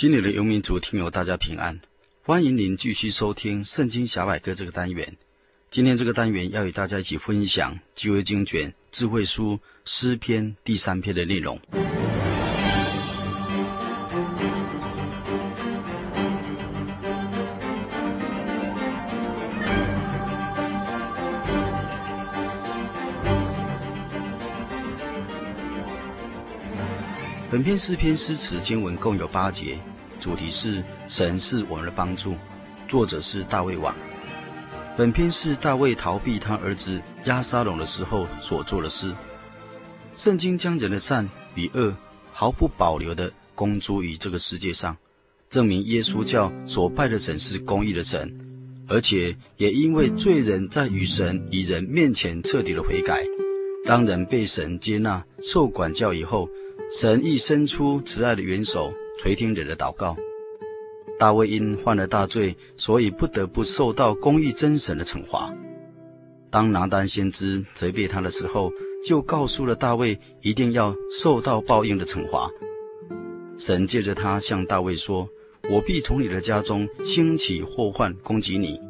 心里的游民族听友，大家平安，欢迎您继续收听《圣经小百科》这个单元。今天这个单元要与大家一起分享旧约经卷智慧书诗篇第三篇的内容。本篇诗篇诗词经文共有八节。主题是神是我们的帮助，作者是大卫王。本篇是大卫逃避他儿子押沙龙的时候所做的诗。圣经将人的善与恶毫不保留地公诸于这个世界上，证明耶稣教所拜的神是公义的神，而且也因为罪人在与神与人面前彻底的悔改，当人被神接纳受管教以后，神亦伸出慈爱的援手。垂听人的祷告。大卫因犯了大罪，所以不得不受到公义真神的惩罚。当拿单先知责备他的时候，就告诉了大卫一定要受到报应的惩罚。神借着他向大卫说：“我必从你的家中兴起祸患攻击你。”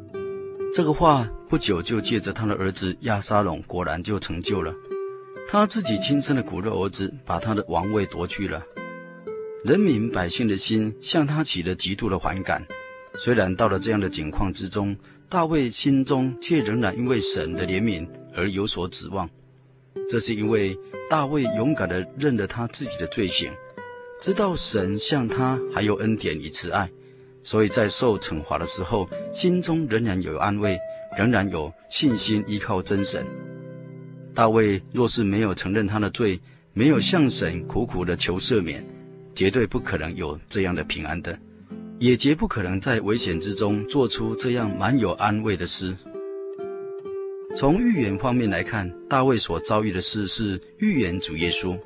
这个话不久就借着他的儿子亚沙龙，果然就成就了。他自己亲生的骨肉儿子把他的王位夺去了。人民百姓的心向他起了极度的反感。虽然到了这样的境况之中，大卫心中却仍然因为神的怜悯而有所指望。这是因为大卫勇敢地认了他自己的罪行，知道神向他还有恩典与慈爱，所以在受惩罚的时候，心中仍然有安慰，仍然有信心依靠真神。大卫若是没有承认他的罪，没有向神苦苦的求赦免，绝对不可能有这样的平安的，也绝不可能在危险之中做出这样蛮有安慰的诗。从预言方面来看，大卫所遭遇的事是预言主耶稣。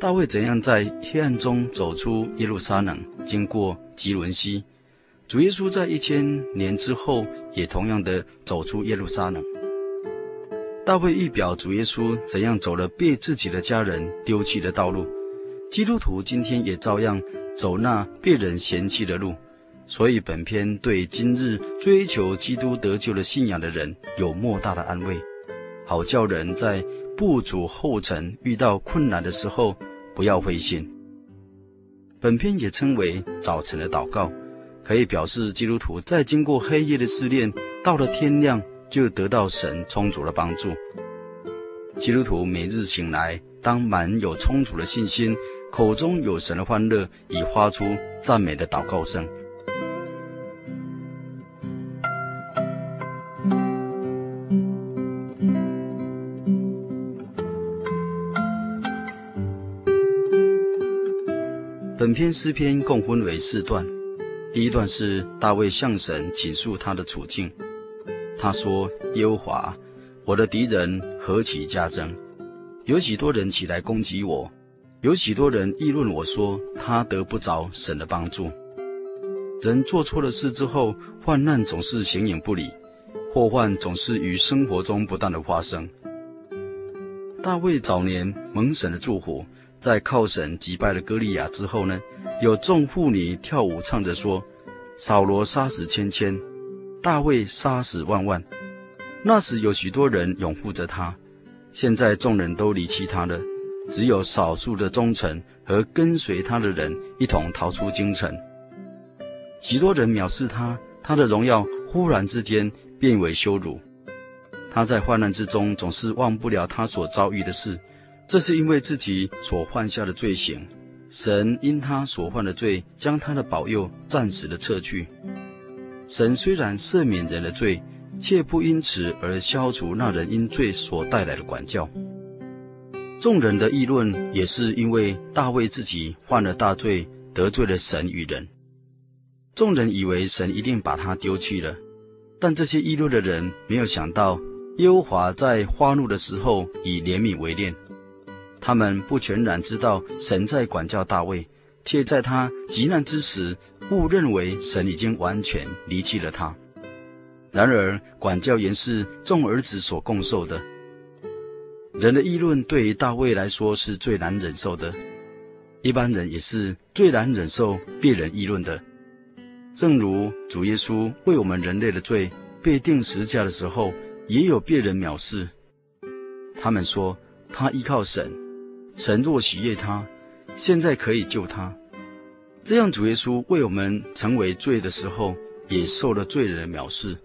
大卫怎样在黑暗中走出耶路撒冷，经过吉伦西，主耶稣在一千年之后也同样的走出耶路撒冷。大卫预表主耶稣怎样走了被自己的家人丢弃的道路。基督徒今天也照样走那被人嫌弃的路，所以本篇对今日追求基督得救的信仰的人有莫大的安慰，好叫人在不足后尘遇到困难的时候不要灰心。本篇也称为早晨的祷告，可以表示基督徒在经过黑夜的试炼，到了天亮就得到神充足的帮助。基督徒每日醒来，当满有充足的信心。口中有神的欢乐，以发出赞美的祷告声。本篇诗篇共分为四段，第一段是大卫向神倾诉他的处境。他说：“耶和华，我的敌人何其加增，有许多人起来攻击我。”有许多人议论我说，他得不着神的帮助。人做错了事之后，患难总是形影不离，祸患总是于生活中不断的发生。大卫早年蒙神的祝福，在靠神击败了歌利亚之后呢，有众妇女跳舞唱着说：“扫罗杀死千千，大卫杀死万万。”那时有许多人拥护着他，现在众人都离弃他了。只有少数的忠臣和跟随他的人一同逃出京城。许多人藐视他，他的荣耀忽然之间变为羞辱。他在患难之中总是忘不了他所遭遇的事，这是因为自己所犯下的罪行。神因他所犯的罪，将他的保佑暂时的撤去。神虽然赦免人的罪，却不因此而消除那人因罪所带来的管教。众人的议论也是因为大卫自己犯了大罪，得罪了神与人。众人以为神一定把他丢弃了，但这些议论的人没有想到，耶和华在发怒的时候以怜悯为念。他们不全然知道神在管教大卫，却在他急难之时误认为神已经完全离弃了他。然而，管教原是众儿子所共受的。人的议论对于大卫来说是最难忍受的，一般人也是最难忍受别人议论的。正如主耶稣为我们人类的罪被钉十字架的时候，也有别人藐视。他们说他依靠神，神若喜悦他，现在可以救他。这样，主耶稣为我们成为罪的时候，也受了罪人的藐视。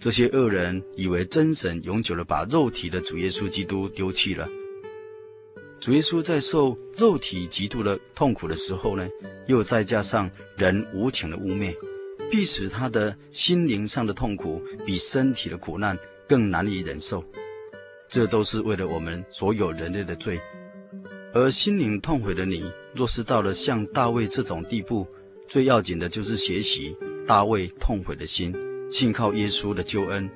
这些恶人以为真神永久的把肉体的主耶稣基督丢弃了。主耶稣在受肉体极度的痛苦的时候呢，又再加上人无情的污蔑，必使他的心灵上的痛苦比身体的苦难更难以忍受。这都是为了我们所有人类的罪。而心灵痛悔的你，若是到了像大卫这种地步，最要紧的就是学习大卫痛悔的心。信靠耶稣的救恩，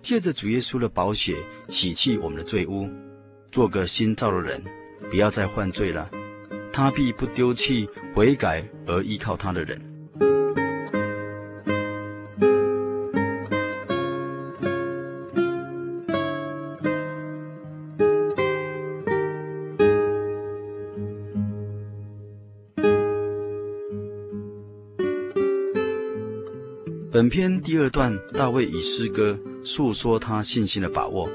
借着主耶稣的宝血洗去我们的罪污，做个新造的人，不要再犯罪了。他必不丢弃悔改而依靠他的人。篇第二段，大卫以诗歌诉说他信心的把握。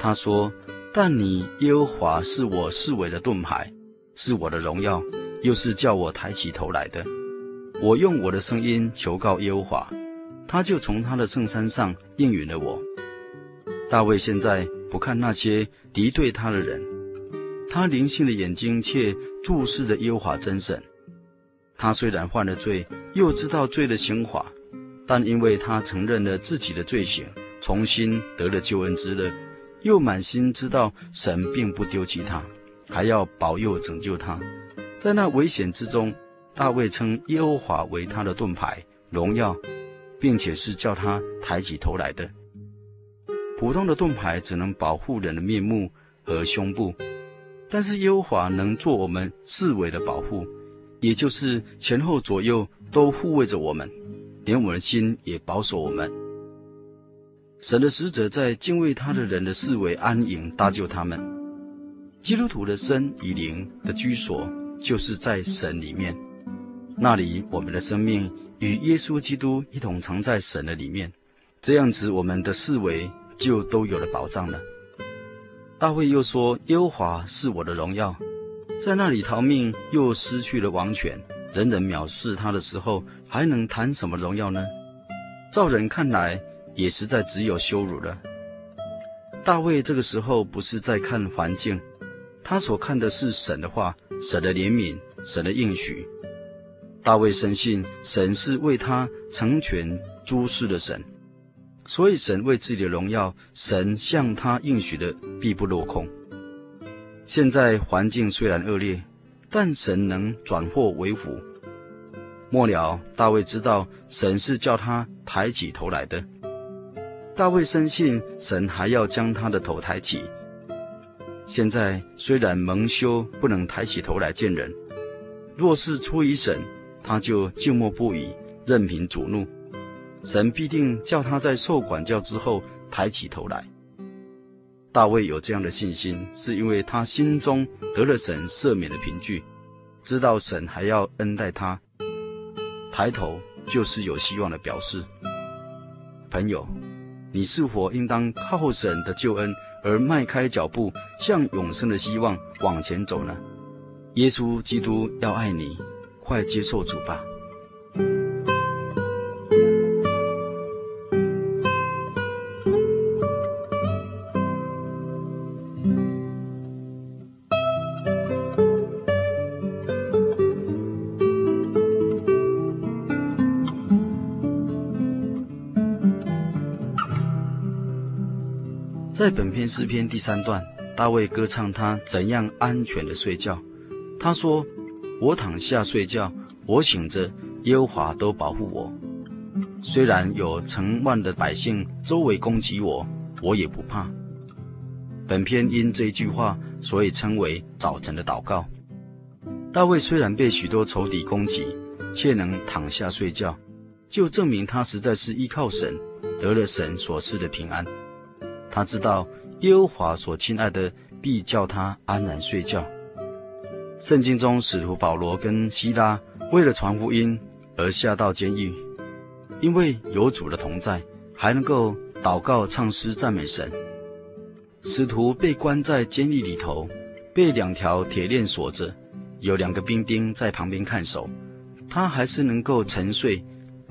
他说：“但你耶和华是我四围的盾牌，是我的荣耀，又是叫我抬起头来的。我用我的声音求告耶和华，他就从他的圣山上应允了我。”大卫现在不看那些敌对他的人，他灵性的眼睛却注视着耶和华真神。他虽然犯了罪，又知道罪的刑罚。但因为他承认了自己的罪行，重新得了救恩之乐，又满心知道神并不丢弃他，还要保佑拯救他，在那危险之中，大卫称耶和华为他的盾牌、荣耀，并且是叫他抬起头来的。普通的盾牌只能保护人的面目和胸部，但是耶和华能做我们四围的保护，也就是前后左右都护卫着我们。连我们的心也保守我们。神的使者在敬畏他的人的四围安营搭救他们。基督徒的身与灵的居所就是在神里面，那里我们的生命与耶稣基督一同藏在神的里面。这样子，我们的四围就都有了保障了。大卫又说：“耶和华是我的荣耀，在那里逃命又失去了王权。”人人藐视他的时候，还能谈什么荣耀呢？照人看来，也实在只有羞辱了。大卫这个时候不是在看环境，他所看的是神的话、神的怜悯、神的应许。大卫深信神是为他成全诸事的神，所以神为自己的荣耀，神向他应许的必不落空。现在环境虽然恶劣。但神能转祸为福。末了，大卫知道神是叫他抬起头来的。大卫深信神还要将他的头抬起。现在虽然蒙羞，不能抬起头来见人，若是出于神，他就静默不语，任凭主怒。神必定叫他在受管教之后抬起头来。大卫有这样的信心，是因为他心中得了神赦免的凭据，知道神还要恩待他。抬头就是有希望的表示。朋友，你是否应当靠神的救恩而迈开脚步，向永生的希望往前走呢？耶稣基督要爱你，快接受主吧。在本篇诗篇第三段，大卫歌唱他怎样安全的睡觉。他说：“我躺下睡觉，我醒着，耶和华都保护我。虽然有成万的百姓周围攻击我，我也不怕。”本篇因这句话，所以称为早晨的祷告。大卫虽然被许多仇敌攻击，却能躺下睡觉，就证明他实在是依靠神，得了神所赐的平安。他知道耶和华所亲爱的必叫他安然睡觉。圣经中使徒保罗跟希拉为了传福音而下到监狱，因为有主的同在，还能够祷告、唱诗、赞美神。使徒被关在监狱里头，被两条铁链锁着。有两个兵丁在旁边看守，他还是能够沉睡，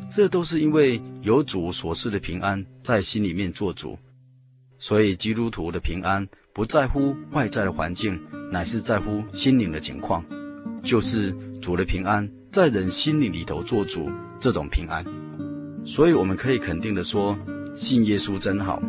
这都是因为有主所赐的平安在心里面做主。所以基督徒的平安不在乎外在的环境，乃是在乎心灵的情况，就是主的平安在人心里里头做主，这种平安。所以我们可以肯定的说，信耶稣真好。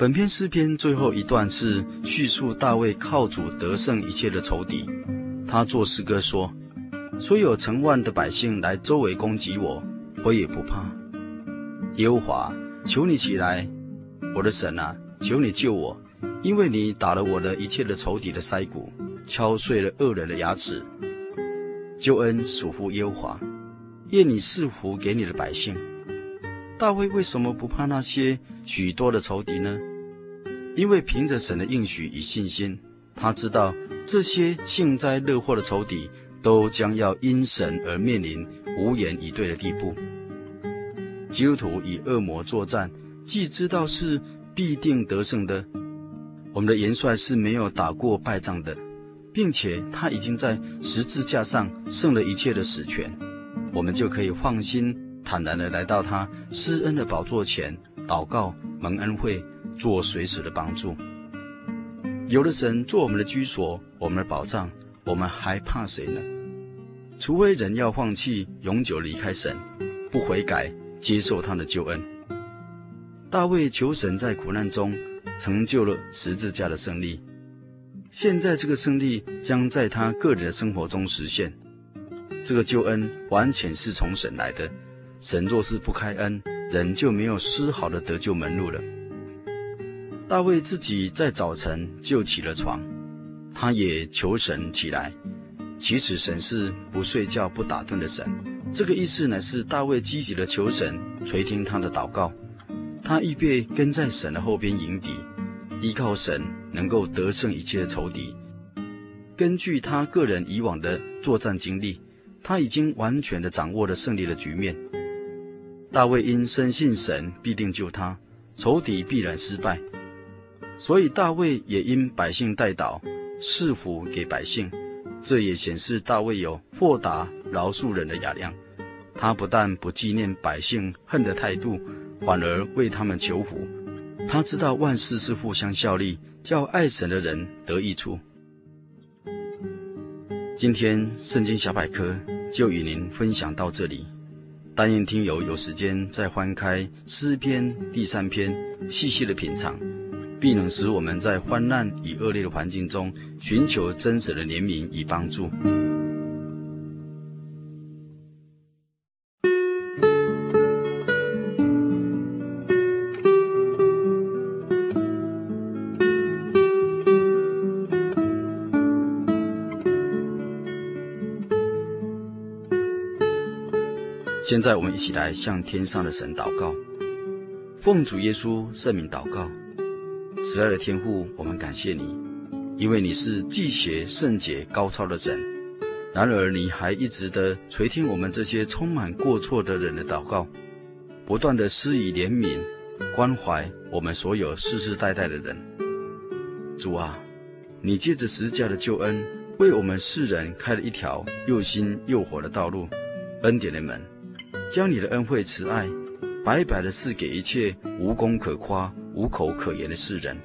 本篇诗篇最后一段是叙述大卫靠主得胜一切的仇敌。他作诗歌说：“虽有成万的百姓来周围攻击我，我也不怕。耶和华，求你起来，我的神啊，求你救我，因为你打了我的一切的仇敌的腮骨，敲碎了恶人的牙齿。救恩属乎耶和华，愿你赐福给你的百姓。”大卫为什么不怕那些许多的仇敌呢？因为凭着神的应许与信心，他知道这些幸灾乐祸的仇敌都将要因神而面临无言以对的地步。基督徒与恶魔作战，既知道是必定得胜的，我们的元帅是没有打过败仗的，并且他已经在十字架上胜了一切的死权，我们就可以放心坦然地来到他施恩的宝座前祷告蒙恩惠。做随时的帮助。有了神做我们的居所，我们的保障，我们还怕谁呢？除非人要放弃，永久离开神，不悔改，接受他的救恩。大卫求神在苦难中成就了十字架的胜利，现在这个胜利将在他个人的生活中实现。这个救恩完全是从神来的，神若是不开恩，人就没有丝毫的得救门路了。大卫自己在早晨就起了床，他也求神起来。其实神是不睡觉、不打盹的神。这个意思乃是大卫积极的求神垂听他的祷告，他预备跟在神的后边迎敌，依靠神能够得胜一切的仇敌。根据他个人以往的作战经历，他已经完全的掌握了胜利的局面。大卫因深信神必定救他，仇敌必然失败。所以大卫也因百姓代祷，赐福给百姓，这也显示大卫有豁达饶恕人的雅量。他不但不纪念百姓恨的态度，反而为他们求福。他知道万事是互相效力，叫爱神的人得益处。今天圣经小百科就与您分享到这里，但愿听友有时间再翻开诗篇第三篇，细细的品尝。必能使我们在患难与恶劣的环境中寻求真实的怜悯与帮助。现在，我们一起来向天上的神祷告，奉主耶稣圣名祷告。慈爱的天父，我们感谢你，因为你是既邪圣洁高超的神。然而，你还一直的垂听我们这些充满过错的人的祷告，不断的施以怜悯、关怀我们所有世世代代的人。主啊，你借着十架的救恩，为我们世人开了一条又新又活的道路，恩典的门，将你的恩惠慈爱白白的赐给一切无功可夸、无口可言的世人，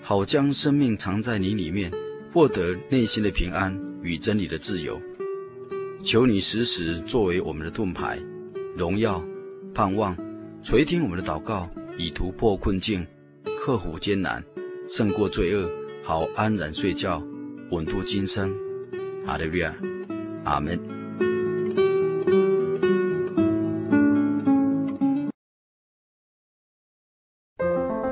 好将生命藏在你里面，获得内心的平安与真理的自由。求你时时作为我们的盾牌，荣耀、盼望，垂听我们的祷告，以突破困境，克服艰难，胜过罪恶，好安然睡觉，稳度今生。阿利路亚，阿门。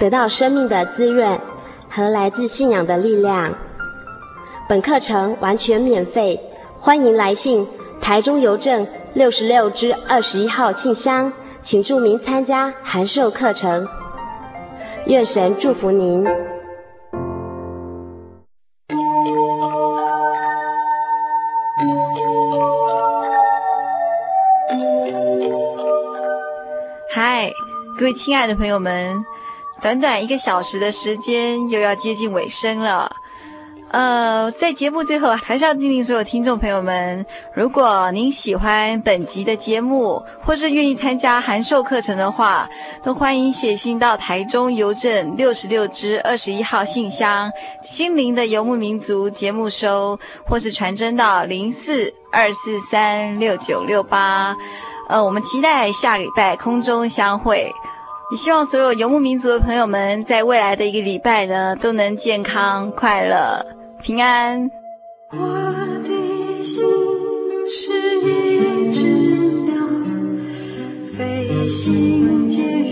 得到生命的滋润和来自信仰的力量。本课程完全免费，欢迎来信台中邮政六十六支二十一号信箱，请注明参加函授课程。愿神祝福您。嗨，各位亲爱的朋友们，短短一个小时的时间又要接近尾声了。呃，在节目最后，还是要叮咛所有听众朋友们，如果您喜欢本集的节目，或是愿意参加函授课程的话，都欢迎写信到台中邮政六十六支二十一号信箱“心灵的游牧民族”节目收，或是传真到零四二四三六九六八。呃，我们期待下礼拜空中相会。也希望所有游牧民族的朋友们，在未来的一个礼拜呢，都能健康快乐。平安。我的心是一只鸟，飞行介于黄昏与